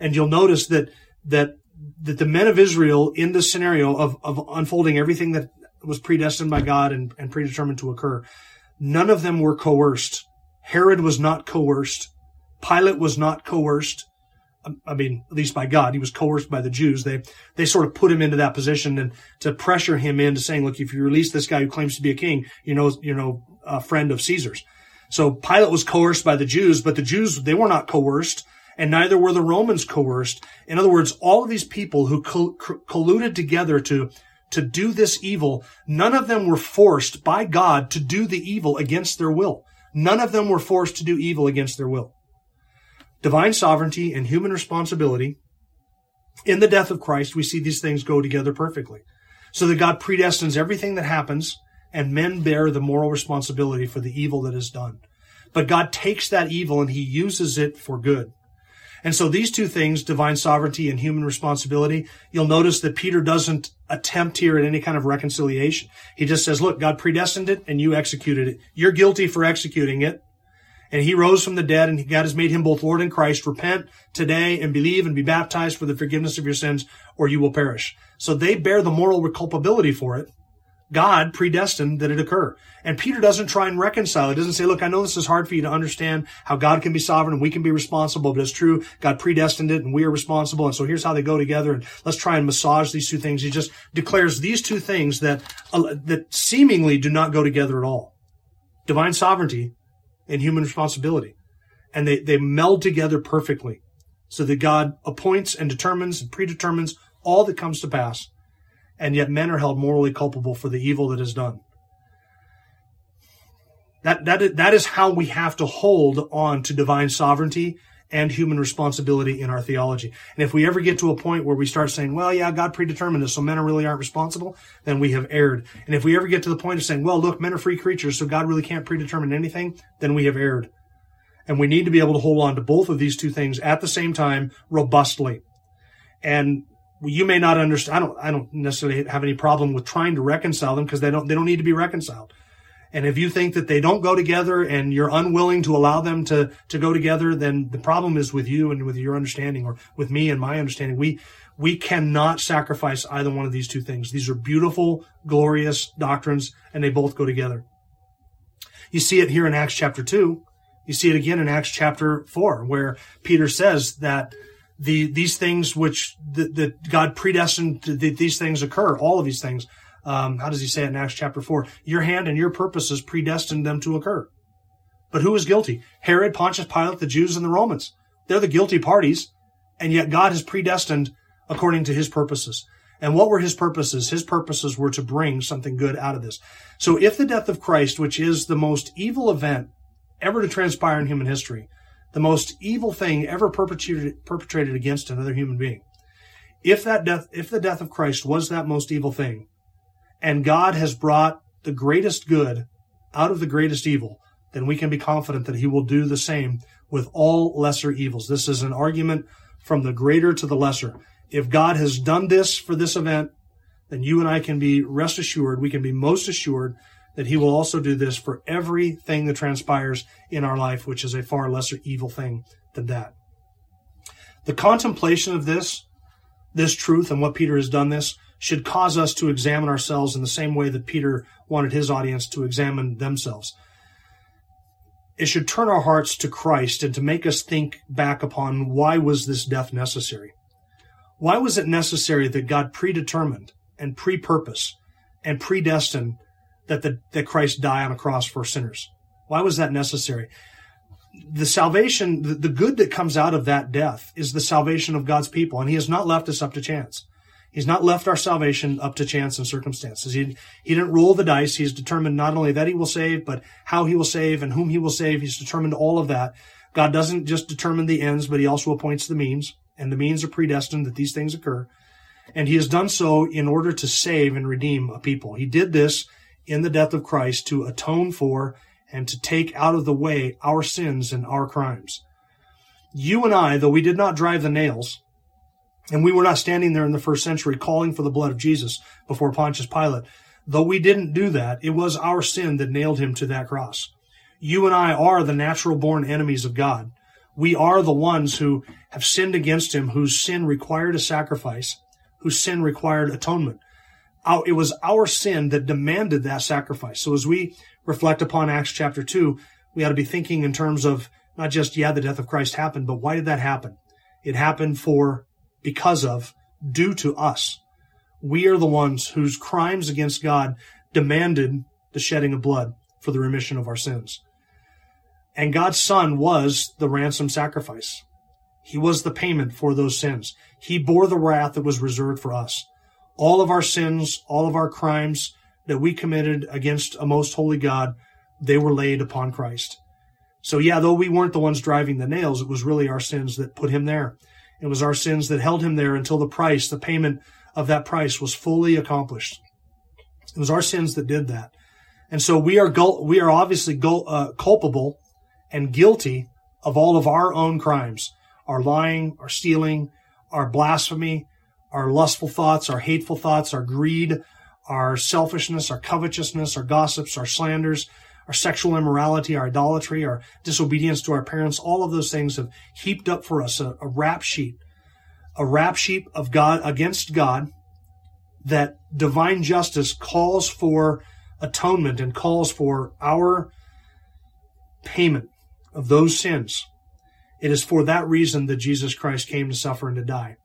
And you'll notice that that that the men of Israel in this scenario of, of unfolding everything that was predestined by God and, and predetermined to occur. None of them were coerced. Herod was not coerced. Pilate was not coerced. Um, I mean, at least by God, he was coerced by the Jews. They they sort of put him into that position and to pressure him into saying, "Look, if you release this guy who claims to be a king, you know, you know, a friend of Caesar's." So Pilate was coerced by the Jews, but the Jews they were not coerced, and neither were the Romans coerced. In other words, all of these people who colluded together to to do this evil, none of them were forced by God to do the evil against their will. None of them were forced to do evil against their will divine sovereignty and human responsibility. In the death of Christ, we see these things go together perfectly. So that God predestines everything that happens and men bear the moral responsibility for the evil that is done. But God takes that evil and he uses it for good. And so these two things, divine sovereignty and human responsibility, you'll notice that Peter doesn't attempt here at any kind of reconciliation. He just says, look, God predestined it and you executed it. You're guilty for executing it and he rose from the dead and God has made him both Lord and Christ. Repent today and believe and be baptized for the forgiveness of your sins or you will perish. So they bear the moral culpability for it. God predestined that it occur. And Peter doesn't try and reconcile. He doesn't say, look, I know this is hard for you to understand how God can be sovereign and we can be responsible, but it's true. God predestined it and we are responsible. And so here's how they go together. And let's try and massage these two things. He just declares these two things that, uh, that seemingly do not go together at all. Divine sovereignty and human responsibility. And they, they meld together perfectly so that God appoints and determines and predetermines all that comes to pass. And yet men are held morally culpable for the evil that is done. That, that, that is how we have to hold on to divine sovereignty and human responsibility in our theology. And if we ever get to a point where we start saying, well, yeah, God predetermined this, so men really aren't responsible, then we have erred. And if we ever get to the point of saying, well, look, men are free creatures, so God really can't predetermine anything, then we have erred. And we need to be able to hold on to both of these two things at the same time robustly. And you may not understand. I don't, I don't necessarily have any problem with trying to reconcile them because they don't, they don't need to be reconciled. And if you think that they don't go together and you're unwilling to allow them to, to go together, then the problem is with you and with your understanding or with me and my understanding. We, we cannot sacrifice either one of these two things. These are beautiful, glorious doctrines and they both go together. You see it here in Acts chapter 2. You see it again in Acts chapter 4, where Peter says that the these things which that God predestined that these things occur, all of these things um, how does he say it in Acts chapter 4? Your hand and your purposes predestined them to occur. But who is guilty? Herod, Pontius Pilate, the Jews, and the Romans. They're the guilty parties, and yet God has predestined according to his purposes. And what were his purposes? His purposes were to bring something good out of this. So if the death of Christ, which is the most evil event ever to transpire in human history, the most evil thing ever perpetrated, perpetrated against another human being, if that death, if the death of Christ was that most evil thing, and God has brought the greatest good out of the greatest evil, then we can be confident that he will do the same with all lesser evils. This is an argument from the greater to the lesser. If God has done this for this event, then you and I can be rest assured, we can be most assured that he will also do this for everything that transpires in our life, which is a far lesser evil thing than that. The contemplation of this, this truth and what Peter has done this, should cause us to examine ourselves in the same way that Peter wanted his audience to examine themselves. It should turn our hearts to Christ and to make us think back upon why was this death necessary? Why was it necessary that God predetermined and pre-purpose and predestined that the, that Christ die on a cross for sinners? Why was that necessary? The salvation, the, the good that comes out of that death is the salvation of God's people, and He has not left us up to chance. He's not left our salvation up to chance and circumstances. He, he didn't roll the dice. He's determined not only that he will save, but how he will save and whom he will save. He's determined all of that. God doesn't just determine the ends, but he also appoints the means, and the means are predestined that these things occur. And he has done so in order to save and redeem a people. He did this in the death of Christ to atone for and to take out of the way our sins and our crimes. You and I, though we did not drive the nails, and we were not standing there in the first century calling for the blood of Jesus before Pontius Pilate. Though we didn't do that, it was our sin that nailed him to that cross. You and I are the natural born enemies of God. We are the ones who have sinned against him, whose sin required a sacrifice, whose sin required atonement. It was our sin that demanded that sacrifice. So as we reflect upon Acts chapter 2, we ought to be thinking in terms of not just, yeah, the death of Christ happened, but why did that happen? It happened for, because of, due to us. We are the ones whose crimes against God demanded the shedding of blood for the remission of our sins. And God's Son was the ransom sacrifice. He was the payment for those sins. He bore the wrath that was reserved for us. All of our sins, all of our crimes that we committed against a most holy God, they were laid upon Christ. So yeah, though we weren't the ones driving the nails, it was really our sins that put him there. It was our sins that held him there until the price, the payment of that price was fully accomplished. It was our sins that did that. And so we are, we are obviously uh, culpable and guilty of all of our own crimes our lying, our stealing, our blasphemy, our lustful thoughts, our hateful thoughts, our greed, our selfishness, our covetousness, our gossips, our slanders, our sexual immorality, our idolatry, our disobedience to our parents, all of those things have heaped up for us a, a rap sheet, a rap sheet of God against God that divine justice calls for atonement and calls for our payment of those sins. It is for that reason that Jesus Christ came to suffer and to die.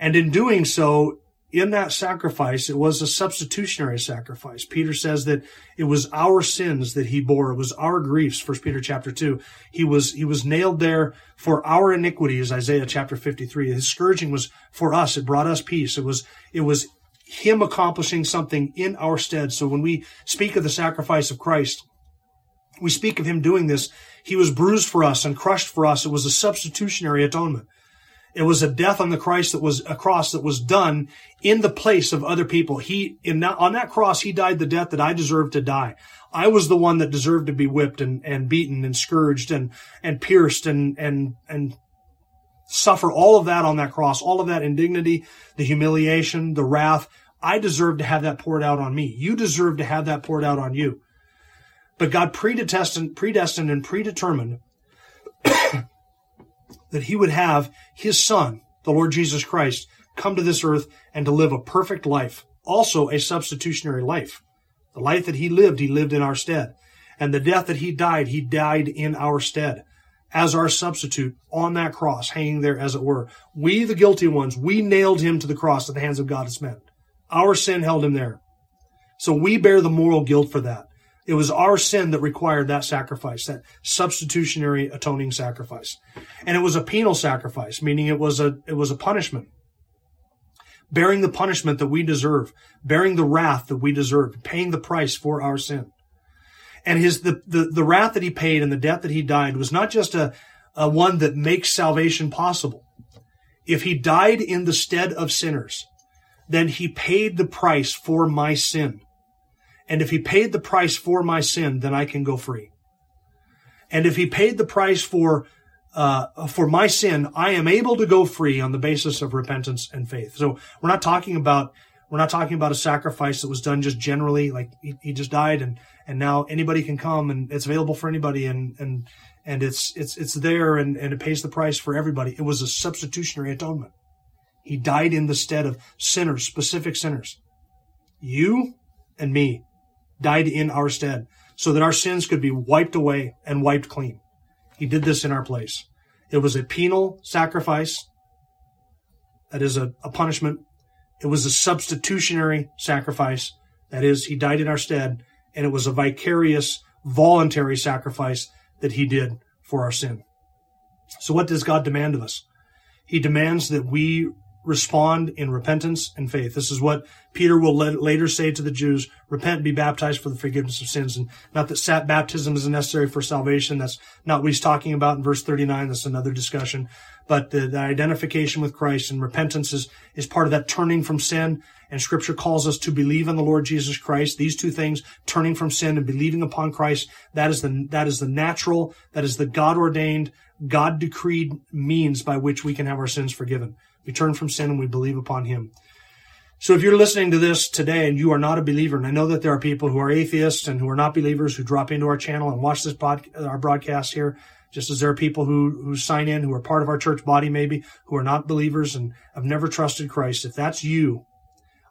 And in doing so, in that sacrifice, it was a substitutionary sacrifice. Peter says that it was our sins that he bore. It was our griefs. First Peter chapter two. He was, he was nailed there for our iniquities. Isaiah chapter 53. His scourging was for us. It brought us peace. It was, it was him accomplishing something in our stead. So when we speak of the sacrifice of Christ, we speak of him doing this. He was bruised for us and crushed for us. It was a substitutionary atonement. It was a death on the Christ that was a cross that was done in the place of other people. He, in that, on that cross, he died the death that I deserved to die. I was the one that deserved to be whipped and, and beaten and scourged and, and pierced and, and, and suffer all of that on that cross, all of that indignity, the humiliation, the wrath. I deserve to have that poured out on me. You deserve to have that poured out on you. But God predestined, predestined and predetermined he would have his son, the Lord Jesus Christ, come to this earth and to live a perfect life, also a substitutionary life. The life that he lived, he lived in our stead. And the death that he died, he died in our stead as our substitute on that cross, hanging there as it were. We, the guilty ones, we nailed him to the cross at the hands of God as men. Our sin held him there. So we bear the moral guilt for that. It was our sin that required that sacrifice, that substitutionary atoning sacrifice. And it was a penal sacrifice, meaning it was a, it was a punishment. Bearing the punishment that we deserve, bearing the wrath that we deserve, paying the price for our sin. And his, the, the, the wrath that he paid and the death that he died was not just a, a one that makes salvation possible. If he died in the stead of sinners, then he paid the price for my sin. And if he paid the price for my sin, then I can go free. And if he paid the price for uh, for my sin, I am able to go free on the basis of repentance and faith. So we're not talking about we're not talking about a sacrifice that was done just generally, like he, he just died and and now anybody can come and it's available for anybody and and and it's it's it's there and and it pays the price for everybody. It was a substitutionary atonement. He died in the stead of sinners, specific sinners. You and me died in our stead so that our sins could be wiped away and wiped clean. He did this in our place. It was a penal sacrifice. That is a, a punishment. It was a substitutionary sacrifice. That is, he died in our stead and it was a vicarious, voluntary sacrifice that he did for our sin. So what does God demand of us? He demands that we respond in repentance and faith. This is what Peter will later say to the Jews, repent, be baptized for the forgiveness of sins. And not that baptism is necessary for salvation. That's not what he's talking about in verse 39. That's another discussion. But the, the identification with Christ and repentance is, is part of that turning from sin. And scripture calls us to believe in the Lord Jesus Christ. These two things, turning from sin and believing upon Christ, that is the, that is the natural, that is the God ordained, God decreed means by which we can have our sins forgiven. We turn from sin and we believe upon him. So if you're listening to this today and you are not a believer, and I know that there are people who are atheists and who are not believers who drop into our channel and watch this pod, uh, our broadcast here, just as there are people who, who sign in who are part of our church body maybe, who are not believers and have never trusted Christ. If that's you,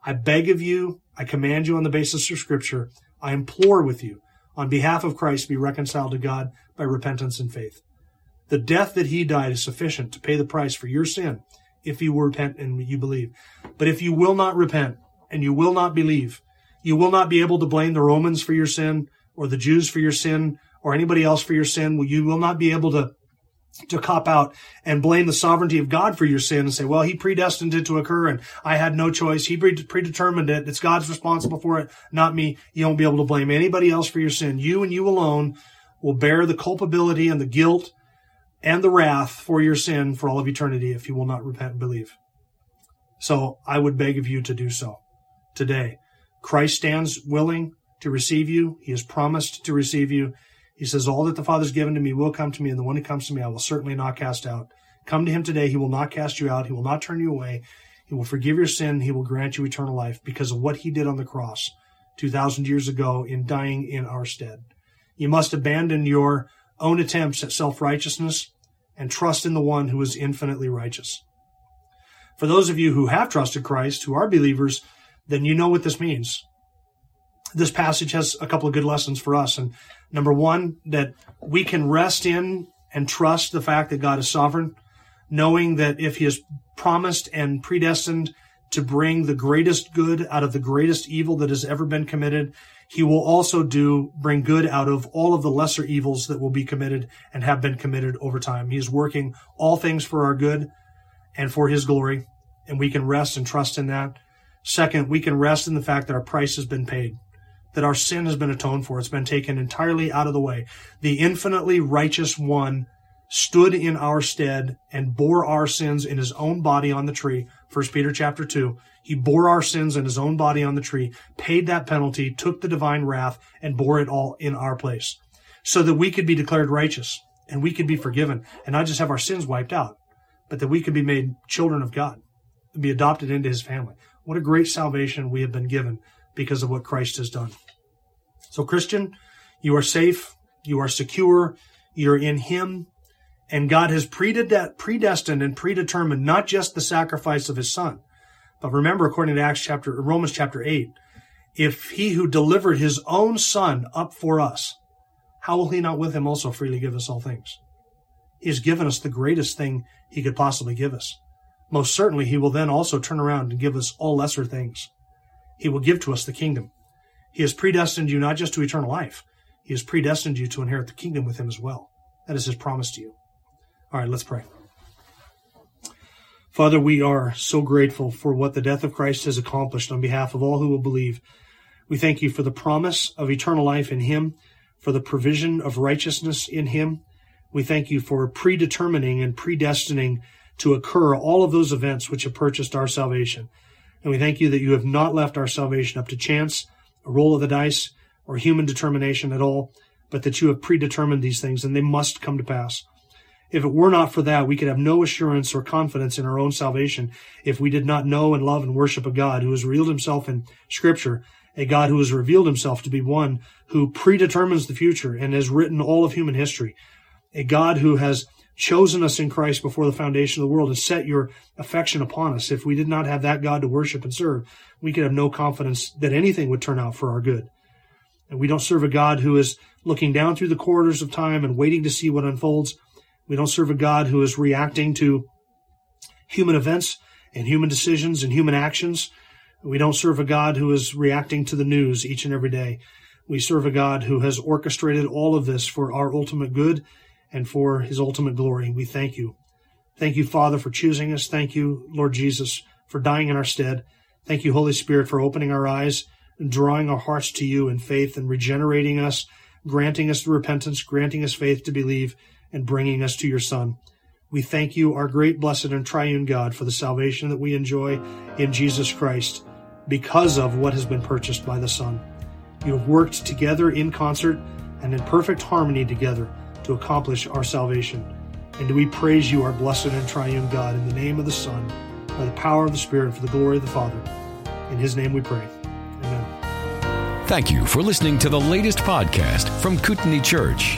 I beg of you, I command you on the basis of scripture, I implore with you, on behalf of Christ, be reconciled to God by repentance and faith. The death that he died is sufficient to pay the price for your sin if you repent and you believe. But if you will not repent and you will not believe, you will not be able to blame the Romans for your sin or the Jews for your sin or anybody else for your sin. You will not be able to to cop out and blame the sovereignty of God for your sin and say, well, he predestined it to occur and I had no choice. He predetermined it. It's God's responsible for it, not me. You won't be able to blame anybody else for your sin. You and you alone will bear the culpability and the guilt and the wrath for your sin for all of eternity if you will not repent and believe. So I would beg of you to do so today. Christ stands willing to receive you. He has promised to receive you. He says, All that the Father's given to me will come to me, and the one who comes to me I will certainly not cast out. Come to him today. He will not cast you out. He will not turn you away. He will forgive your sin. He will grant you eternal life because of what he did on the cross 2,000 years ago in dying in our stead. You must abandon your own attempts at self righteousness and trust in the one who is infinitely righteous. For those of you who have trusted Christ, who are believers, then you know what this means. This passage has a couple of good lessons for us. And number one, that we can rest in and trust the fact that God is sovereign, knowing that if he has promised and predestined to bring the greatest good out of the greatest evil that has ever been committed, he will also do bring good out of all of the lesser evils that will be committed and have been committed over time. He is working all things for our good and for his glory, and we can rest and trust in that. Second, we can rest in the fact that our price has been paid, that our sin has been atoned for. It's been taken entirely out of the way. The infinitely righteous one stood in our stead and bore our sins in his own body on the tree. 1 Peter chapter 2. He bore our sins in his own body on the tree, paid that penalty, took the divine wrath, and bore it all in our place so that we could be declared righteous and we could be forgiven and not just have our sins wiped out, but that we could be made children of God and be adopted into his family. What a great salvation we have been given because of what Christ has done. So, Christian, you are safe, you are secure, you're in him, and God has predestined and predetermined not just the sacrifice of his son, but remember, according to Acts chapter, Romans chapter 8, if he who delivered his own son up for us, how will he not with him also freely give us all things? He has given us the greatest thing he could possibly give us. Most certainly, he will then also turn around and give us all lesser things. He will give to us the kingdom. He has predestined you not just to eternal life, he has predestined you to inherit the kingdom with him as well. That is his promise to you. All right, let's pray. Father, we are so grateful for what the death of Christ has accomplished on behalf of all who will believe. We thank you for the promise of eternal life in Him, for the provision of righteousness in Him. We thank you for predetermining and predestining to occur all of those events which have purchased our salvation. And we thank you that you have not left our salvation up to chance, a roll of the dice, or human determination at all, but that you have predetermined these things and they must come to pass. If it were not for that, we could have no assurance or confidence in our own salvation if we did not know and love and worship a God who has revealed himself in Scripture, a God who has revealed himself to be one who predetermines the future and has written all of human history, a God who has chosen us in Christ before the foundation of the world and set your affection upon us. If we did not have that God to worship and serve, we could have no confidence that anything would turn out for our good. And we don't serve a God who is looking down through the corridors of time and waiting to see what unfolds. We don't serve a God who is reacting to human events and human decisions and human actions. We don't serve a God who is reacting to the news each and every day. We serve a God who has orchestrated all of this for our ultimate good and for his ultimate glory. We thank you. Thank you, Father, for choosing us. Thank you, Lord Jesus, for dying in our stead. Thank you, Holy Spirit, for opening our eyes and drawing our hearts to you in faith and regenerating us, granting us repentance, granting us faith to believe, and bringing us to your Son. We thank you, our great, blessed, and triune God, for the salvation that we enjoy in Jesus Christ because of what has been purchased by the Son. You have worked together in concert and in perfect harmony together to accomplish our salvation. And do we praise you, our blessed and triune God, in the name of the Son, by the power of the Spirit, for the glory of the Father. In his name we pray. Amen. Thank you for listening to the latest podcast from Kootenai Church.